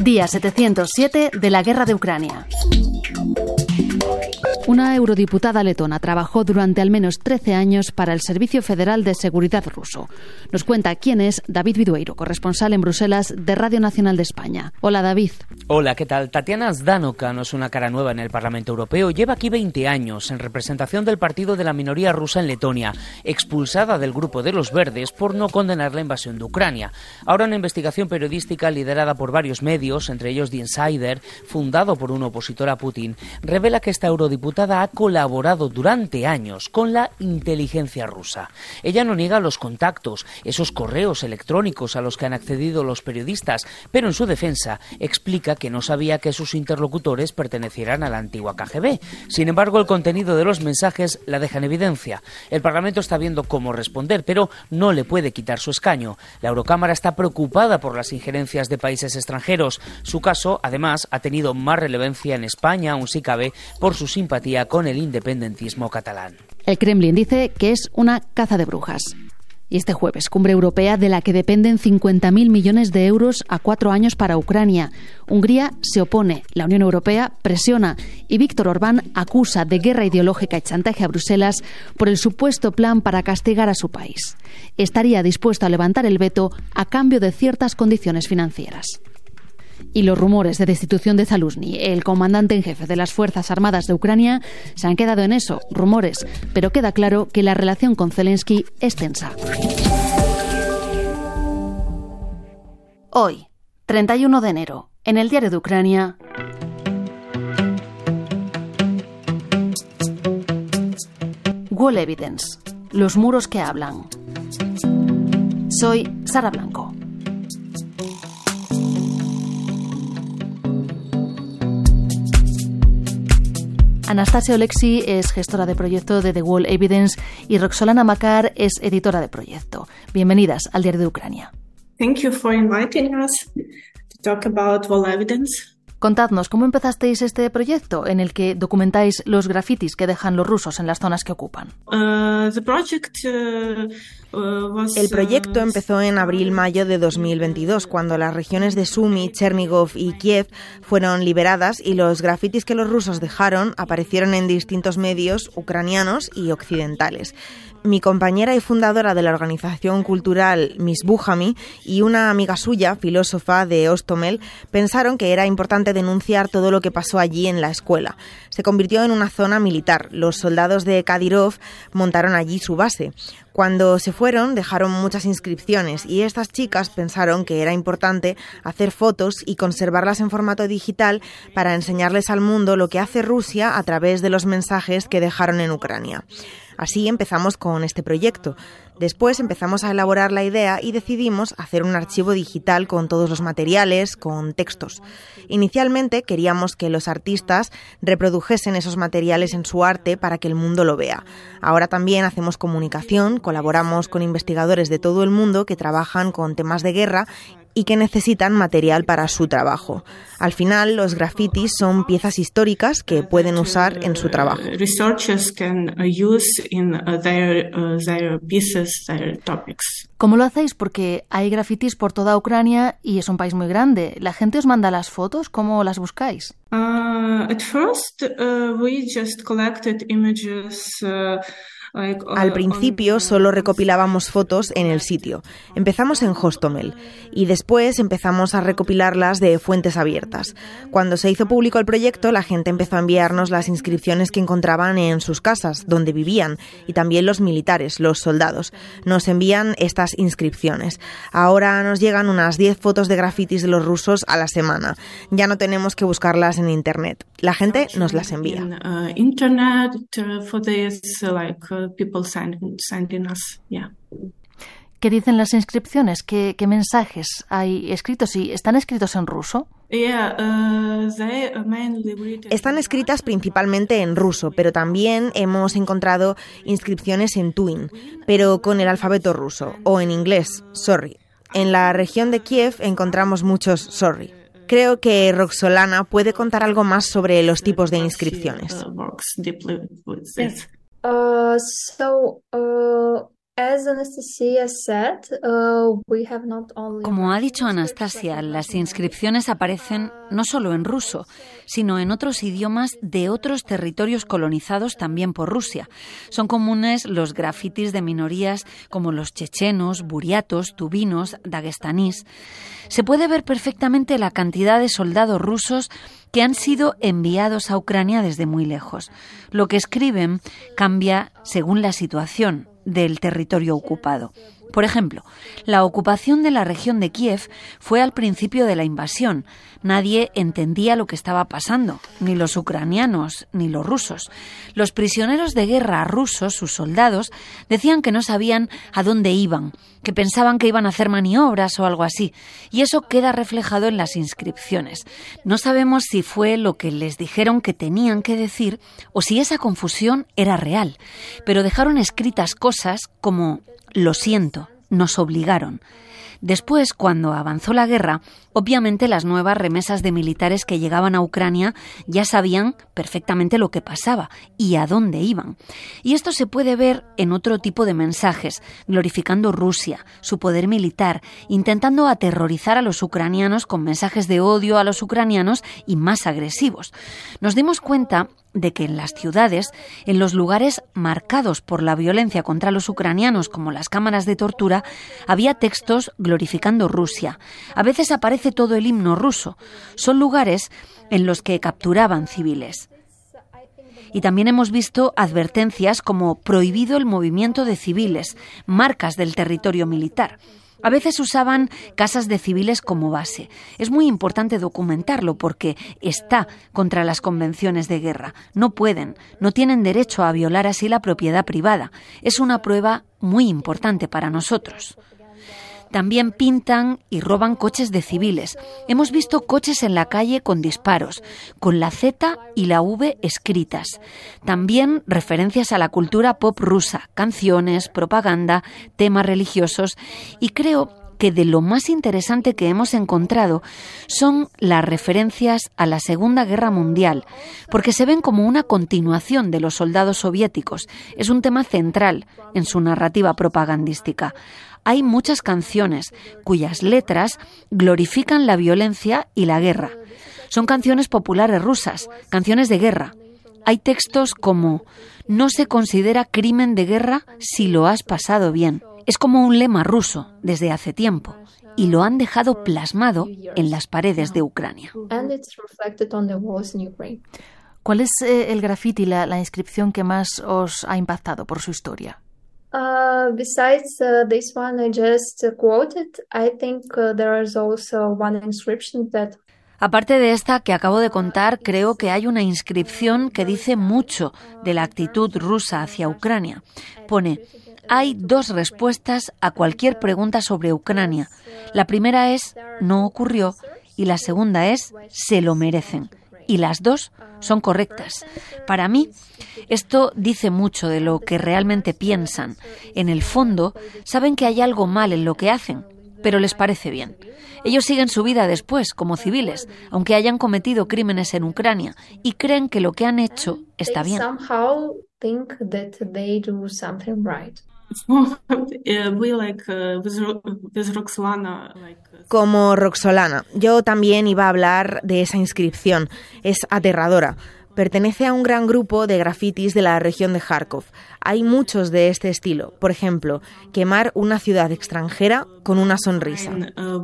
Día 707 de la guerra de Ucrania. Una eurodiputada letona trabajó durante al menos 13 años para el Servicio Federal de Seguridad ruso. Nos cuenta quién es David Vidueiro, corresponsal en Bruselas de Radio Nacional de España. Hola, David. Hola, ¿qué tal? Tatiana Zdanoka no es una cara nueva en el Parlamento Europeo. Lleva aquí 20 años en representación del partido de la minoría rusa en Letonia, expulsada del grupo de los verdes por no condenar la invasión de Ucrania. Ahora una investigación periodística liderada por varios medios, entre ellos The Insider, fundado por un opositor a Putin, revela que esta eurodiputada ha colaborado durante años con la inteligencia rusa. Ella no niega los contactos, esos correos electrónicos a los que han accedido los periodistas, pero en su defensa explica que no sabía que sus interlocutores pertenecieran a la antigua KGB. Sin embargo, el contenido de los mensajes la deja en evidencia. El Parlamento está viendo cómo responder, pero no le puede quitar su escaño. La Eurocámara está preocupada por las injerencias de países extranjeros. Su caso, además, ha tenido más relevancia en España, aún si cabe, por su simpatía con el independentismo catalán. El Kremlin dice que es una caza de brujas. Y este jueves, cumbre europea de la que dependen 50.000 millones de euros a cuatro años para Ucrania. Hungría se opone, la Unión Europea presiona y Víctor Orbán acusa de guerra ideológica y chantaje a Bruselas por el supuesto plan para castigar a su país. Estaría dispuesto a levantar el veto a cambio de ciertas condiciones financieras y los rumores de destitución de Zaluzny, el comandante en jefe de las Fuerzas Armadas de Ucrania, se han quedado en eso, rumores, pero queda claro que la relación con Zelensky es tensa. Hoy, 31 de enero, en el diario de Ucrania. Wall Evidence, los muros que hablan. Soy Sara Blanco. Anastasia Olexi es gestora de proyecto de The Wall Evidence y Roxolana Makar es editora de proyecto. Bienvenidas al Diario de Ucrania. Thank you for inviting us to talk about Evidence. Contadnos, ¿cómo empezasteis este proyecto en el que documentáis los grafitis que dejan los rusos en las zonas que ocupan? Uh, the project, uh, uh, El proyecto empezó en abril-mayo de 2022, cuando las regiones de Sumy, Chernigov y Kiev fueron liberadas y los grafitis que los rusos dejaron aparecieron en distintos medios ucranianos y occidentales. Mi compañera y fundadora de la organización cultural Miss Buhami y una amiga suya, filósofa de Ostomel, pensaron que era importante denunciar todo lo que pasó allí en la escuela. Se convirtió en una zona militar. Los soldados de Kadyrov montaron allí su base. Cuando se fueron dejaron muchas inscripciones y estas chicas pensaron que era importante hacer fotos y conservarlas en formato digital para enseñarles al mundo lo que hace Rusia a través de los mensajes que dejaron en Ucrania. Así empezamos con este proyecto. Después empezamos a elaborar la idea y decidimos hacer un archivo digital con todos los materiales, con textos. Inicialmente queríamos que los artistas reprodujesen esos materiales en su arte para que el mundo lo vea. Ahora también hacemos comunicación, colaboramos con investigadores de todo el mundo que trabajan con temas de guerra y que necesitan material para su trabajo. Al final, los grafitis son piezas históricas que pueden usar en su trabajo. ¿Cómo lo hacéis? Porque hay grafitis por toda Ucrania y es un país muy grande. ¿La gente os manda las fotos? ¿Cómo las buscáis? Uh, at first, uh, we just collected images, uh, al principio solo recopilábamos fotos en el sitio. Empezamos en Hostomel y después empezamos a recopilarlas de fuentes abiertas. Cuando se hizo público el proyecto, la gente empezó a enviarnos las inscripciones que encontraban en sus casas, donde vivían, y también los militares, los soldados. Nos envían estas inscripciones. Ahora nos llegan unas 10 fotos de grafitis de los rusos a la semana. Ya no tenemos que buscarlas en internet. La gente nos las envía. internet for this, like, people sending us. Yeah. ¿Qué dicen las inscripciones? ¿Qué, ¿Qué, mensajes hay escritos? ¿Y están escritos en ruso? Uh, están escritas principalmente en ruso, pero también hemos encontrado inscripciones en Twin, pero con el alfabeto ruso, o en inglés, sorry. En la región de Kiev encontramos muchos sorry. Creo que Roxolana puede contar algo más sobre los tipos de inscripciones. Uh, so uh, Uh, Como ha dicho Anastasia, las inscripciones aparecen no solo en ruso, sino en otros idiomas de otros territorios colonizados también por Rusia. Son comunes los grafitis de minorías como los chechenos, buriatos, tubinos, daguestanís. Se puede ver perfectamente la cantidad de soldados rusos que han sido enviados a Ucrania desde muy lejos. Lo que escriben cambia según la situación del territorio ocupado. Por ejemplo, la ocupación de la región de Kiev fue al principio de la invasión. Nadie entendía lo que estaba pasando, ni los ucranianos, ni los rusos. Los prisioneros de guerra rusos, sus soldados, decían que no sabían a dónde iban, que pensaban que iban a hacer maniobras o algo así. Y eso queda reflejado en las inscripciones. No sabemos si fue lo que les dijeron que tenían que decir o si esa confusión era real, pero dejaron escritas cosas como lo siento, nos obligaron. Después, cuando avanzó la guerra, obviamente las nuevas remesas de militares que llegaban a Ucrania ya sabían perfectamente lo que pasaba y a dónde iban. Y esto se puede ver en otro tipo de mensajes, glorificando Rusia, su poder militar, intentando aterrorizar a los ucranianos con mensajes de odio a los ucranianos y más agresivos. Nos dimos cuenta de que en las ciudades, en los lugares marcados por la violencia contra los ucranianos, como las cámaras de tortura, había textos glorificando Rusia. A veces aparece todo el himno ruso. Son lugares en los que capturaban civiles. Y también hemos visto advertencias como prohibido el movimiento de civiles, marcas del territorio militar. A veces usaban casas de civiles como base. Es muy importante documentarlo porque está contra las convenciones de guerra. No pueden, no tienen derecho a violar así la propiedad privada. Es una prueba muy importante para nosotros. También pintan y roban coches de civiles. Hemos visto coches en la calle con disparos, con la Z y la V escritas. También referencias a la cultura pop rusa, canciones, propaganda, temas religiosos y creo que de lo más interesante que hemos encontrado son las referencias a la Segunda Guerra Mundial, porque se ven como una continuación de los soldados soviéticos. Es un tema central en su narrativa propagandística hay muchas canciones cuyas letras glorifican la violencia y la guerra. Son canciones populares rusas, canciones de guerra. Hay textos como no se considera crimen de guerra si lo has pasado bien. Es como un lema ruso desde hace tiempo y lo han dejado plasmado en las paredes de Ucrania. ¿Cuál es eh, el grafiti, la, la inscripción que más os ha impactado por su historia? Uh, besides uh, this one I just quoted, I think uh, there is also one inscription that Aparte de esta que acabo de contar, creo que hay una inscripción que dice mucho de la actitud rusa hacia Ucrania. Pone, hay dos respuestas a cualquier pregunta sobre Ucrania. La primera es, no ocurrió, y la segunda es, se lo merecen y las dos son correctas. Para mí, esto dice mucho de lo que realmente piensan. En el fondo, saben que hay algo mal en lo que hacen, pero les parece bien. Ellos siguen su vida después, como civiles, aunque hayan cometido crímenes en Ucrania, y creen que lo que han hecho está bien. Como Roxolana, yo también iba a hablar de esa inscripción. Es aterradora. Pertenece a un gran grupo de grafitis de la región de Kharkov. Hay muchos de este estilo. Por ejemplo, quemar una ciudad extranjera con una sonrisa. Uh,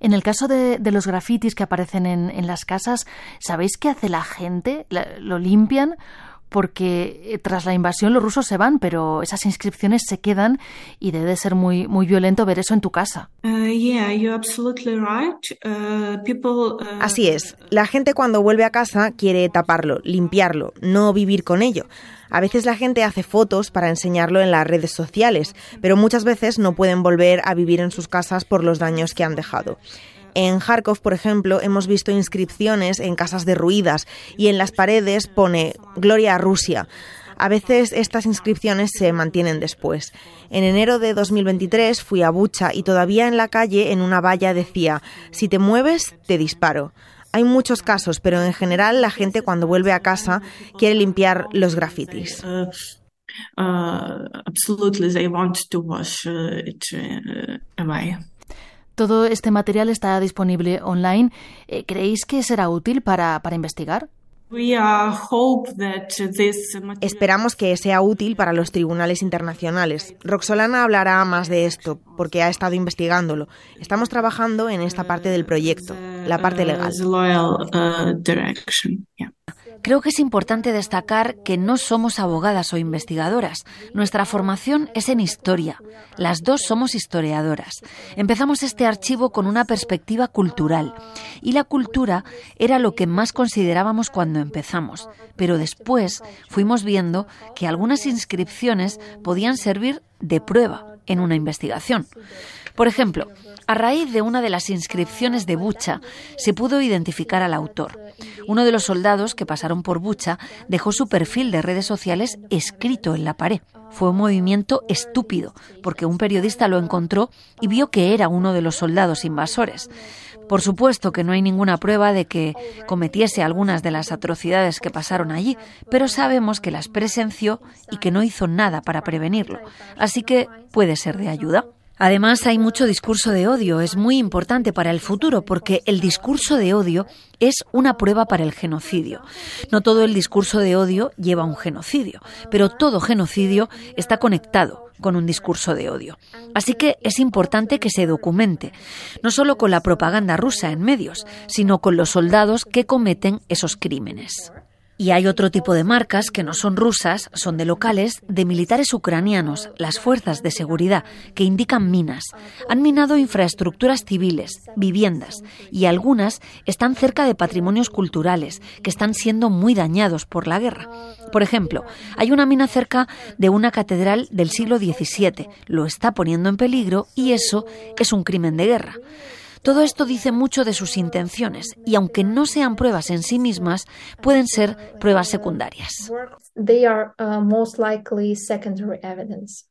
en el caso de, los grafitis que aparecen en, las casas, ¿sabéis qué hace la gente? ¿Lo limpian? Porque eh, tras la invasión los rusos se van, pero esas inscripciones se quedan y debe ser muy, muy violento ver eso en tu casa. Uh, uh, uh, Así es. La gente cuando vuelve a casa quiere taparlo, limpiarlo, no vivir con ello. A veces la gente hace fotos para enseñarlo en las redes sociales, pero muchas veces no pueden volver a vivir en sus casas por los daños que han dejado. En Kharkov, por ejemplo, hemos visto inscripciones en casas derruidas y en las paredes pone Gloria a Rusia. A veces estas inscripciones se mantienen después. En enero de 2023 fui a Bucha y todavía en la calle en una valla decía, si te mueves, te disparo. Hay muchos casos, pero en general la gente cuando vuelve a casa quiere limpiar los grafitis. Uh, absolutely, they want to wash uh, it uh, away. Todo este material está disponible online. Eh, ¿Creéis que será útil para, para investigar? Esperamos que sea útil para los tribunales internacionales. Roxolana hablará más de esto porque ha estado investigándolo. Estamos trabajando en esta parte del proyecto, la parte legal. Creo que es importante destacar que no somos abogadas o investigadoras. Nuestra formación es en historia. Las dos somos historiadoras. Empezamos este archivo con una perspectiva cultural. Y la cultura era lo que más considerábamos cuando empezamos. Pero después fuimos viendo que algunas inscripciones podían servir de prueba en una investigación. Por ejemplo, a raíz de una de las inscripciones de Bucha se pudo identificar al autor. Uno de los soldados que pasaron por Bucha dejó su perfil de redes sociales escrito en la pared. Fue un movimiento estúpido, porque un periodista lo encontró y vio que era uno de los soldados invasores. Por supuesto que no hay ninguna prueba de que cometiese algunas de las atrocidades que pasaron allí, pero sabemos que las presenció y que no hizo nada para prevenirlo. Así que puede ser de ayuda. Además, hay mucho discurso de odio. Es muy importante para el futuro porque el discurso de odio es una prueba para el genocidio. No todo el discurso de odio lleva a un genocidio, pero todo genocidio está conectado con un discurso de odio. Así que es importante que se documente, no solo con la propaganda rusa en medios, sino con los soldados que cometen esos crímenes. Y hay otro tipo de marcas que no son rusas, son de locales, de militares ucranianos, las fuerzas de seguridad, que indican minas. Han minado infraestructuras civiles, viviendas, y algunas están cerca de patrimonios culturales, que están siendo muy dañados por la guerra. Por ejemplo, hay una mina cerca de una catedral del siglo XVII, lo está poniendo en peligro y eso es un crimen de guerra. Todo esto dice mucho de sus intenciones y aunque no sean pruebas en sí mismas, pueden ser pruebas secundarias. Uh,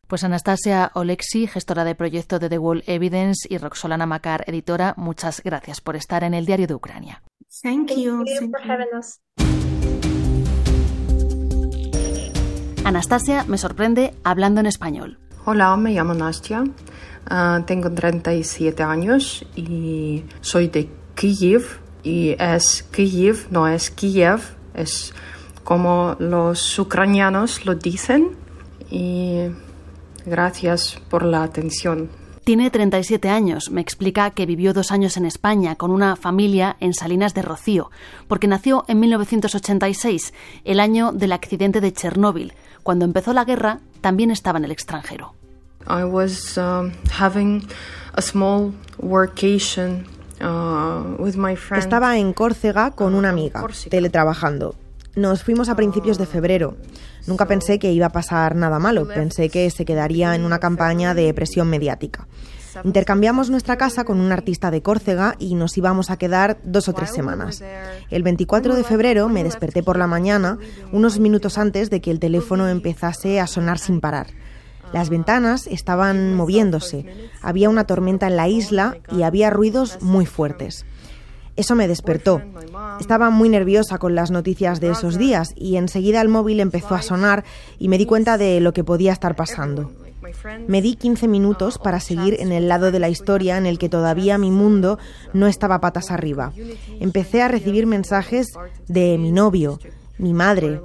pues Anastasia Olexi, gestora de proyecto de The Wall Evidence, y Roxolana Makar, editora, muchas gracias por estar en el Diario de Ucrania. Thank you. Anastasia me sorprende hablando en español. Hola, me llamo Nastia. Ah, tengo 37 años y soy de Kiev y es Kiev, no es Kiev, es como los ucranianos lo dicen y gracias por la atención. Tiene 37 años. Me explica que vivió dos años en España con una familia en Salinas de Rocío, porque nació en 1986, el año del accidente de Chernóbil. Cuando empezó la guerra, también estaba en el extranjero. I was um, having a small workation uh, with my friend. Estaba en Córcega con una amiga, teletrabajando. Nos fuimos a principios de febrero. Nunca pensé que iba a pasar nada malo, pensé que se quedaría en una campaña de presión mediática. Intercambiamos nuestra casa con un artista de Córcega y nos íbamos a quedar dos o tres semanas. El 24 de febrero me desperté por la mañana, unos minutos antes de que el teléfono empezase a sonar sin parar. Las ventanas estaban moviéndose, había una tormenta en la isla y había ruidos muy fuertes. Eso me despertó. Estaba muy nerviosa con las noticias de esos días y enseguida el móvil empezó a sonar y me di cuenta de lo que podía estar pasando. Me di 15 minutos para seguir en el lado de la historia en el que todavía mi mundo no estaba patas arriba. Empecé a recibir mensajes de mi novio, mi madre,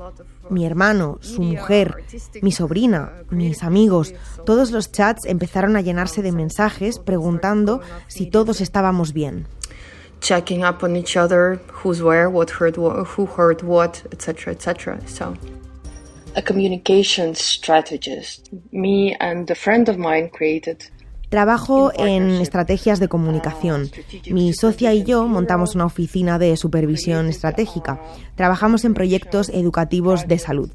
mi hermano, su mujer, mi sobrina, mis amigos, todos los chats empezaron a llenarse de mensajes preguntando si todos estábamos bien. Checking up on each other, who's where, what heard, who heard what, etc., etc. a communication strategist, me and a friend of mine created Trabajo en estrategias de comunicación. Mi socia y yo montamos una oficina de supervisión estratégica. Trabajamos en proyectos educativos de salud.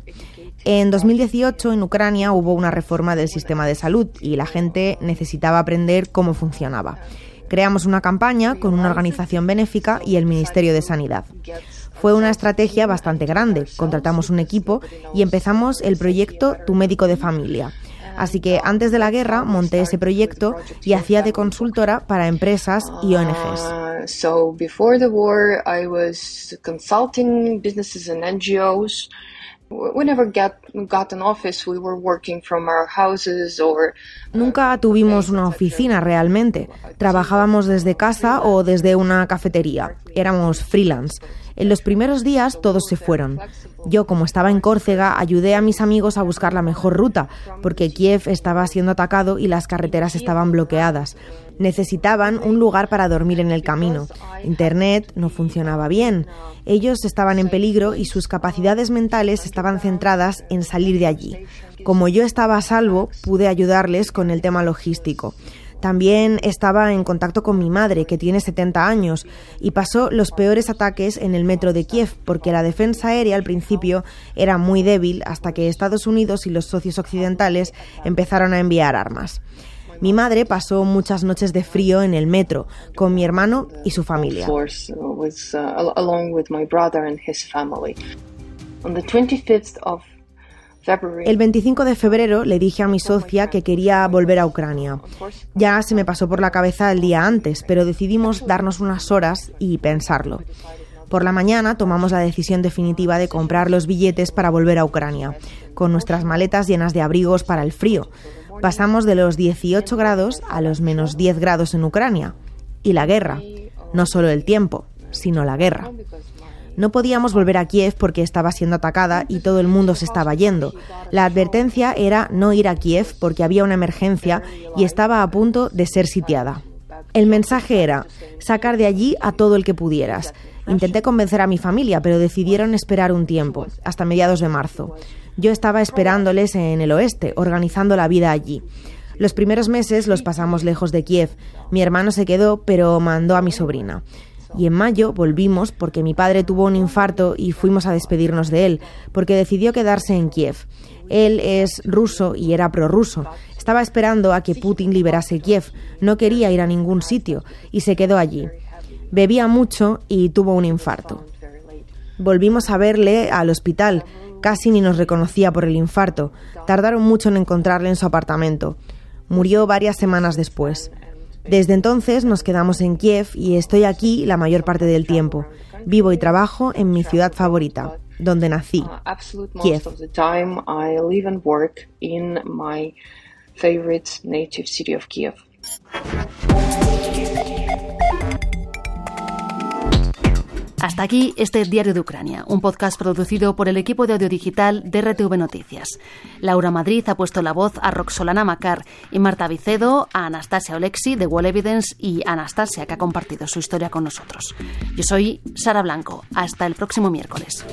En 2018 en Ucrania hubo una reforma del sistema de salud y la gente necesitaba aprender cómo funcionaba. Creamos una campaña con una organización benéfica y el Ministerio de Sanidad. Fue una estrategia bastante grande. Contratamos un equipo y empezamos el proyecto Tu médico de familia Así que antes de la guerra monté ese proyecto y hacía de consultora para empresas y ONGs. Uh, so before the war I was consulting businesses and NGOs Nunca tuvimos una oficina realmente. Trabajábamos desde casa o desde una cafetería. Éramos freelance. En los primeros días todos se fueron. Yo, como estaba en Córcega, ayudé a mis amigos a buscar la mejor ruta, porque Kiev estaba siendo atacado y las carreteras estaban bloqueadas. Necesitaban un lugar para dormir en el camino. Internet no funcionaba bien. Ellos estaban en peligro y sus capacidades mentales estaban centradas en salir de allí. Como yo estaba a salvo, pude ayudarles con el tema logístico. También estaba en contacto con mi madre, que tiene 70 años, y pasó los peores ataques en el metro de Kiev, porque la defensa aérea al principio era muy débil hasta que Estados Unidos y los socios occidentales empezaron a enviar armas. Mi madre pasó muchas noches de frío en el metro con mi hermano y su familia. El 25 de febrero le dije a mi socia que quería volver a Ucrania. Ya se me pasó por la cabeza el día antes, pero decidimos darnos unas horas y pensarlo. Por la mañana tomamos la decisión definitiva de comprar los billetes para volver a Ucrania, con nuestras maletas llenas de abrigos para el frío. Pasamos de los 18 grados a los menos 10 grados en Ucrania. Y la guerra. No solo el tiempo, sino la guerra. No podíamos volver a Kiev porque estaba siendo atacada y todo el mundo se estaba yendo. La advertencia era no ir a Kiev porque había una emergencia y estaba a punto de ser sitiada. El mensaje era sacar de allí a todo el que pudieras. Intenté convencer a mi familia, pero decidieron esperar un tiempo, hasta mediados de marzo. Yo estaba esperándoles en el oeste, organizando la vida allí. Los primeros meses los pasamos lejos de Kiev. Mi hermano se quedó, pero mandó a mi sobrina y en mayo volvimos porque mi padre tuvo un infarto y fuimos a despedirnos de él, porque decidió quedarse en Kiev. Él es ruso y era prorruso. Estaba esperando a que Putin liberase Kiev, no quería ir a ningún sitio y se quedó allí. Bebía mucho y tuvo un infarto. Volvimos a verle al hospital, casi ni nos reconocía por el infarto. Tardaron mucho en encontrarle en su apartamento. Murió varias semanas después. Desde entonces nos quedamos en Kiev y estoy aquí la mayor parte del tiempo. Vivo y trabajo en mi ciudad favorita, donde nací, Kiev. Hasta aquí este Diario de Ucrania, un podcast producido por el equipo de audio digital de RTV Noticias. Laura Madrid ha puesto la voz a Roxolana Macar y Marta Vicedo a Anastasia Olexi de Wall Evidence y Anastasia que ha compartido su historia con nosotros. Yo soy Sara Blanco. Hasta el próximo miércoles.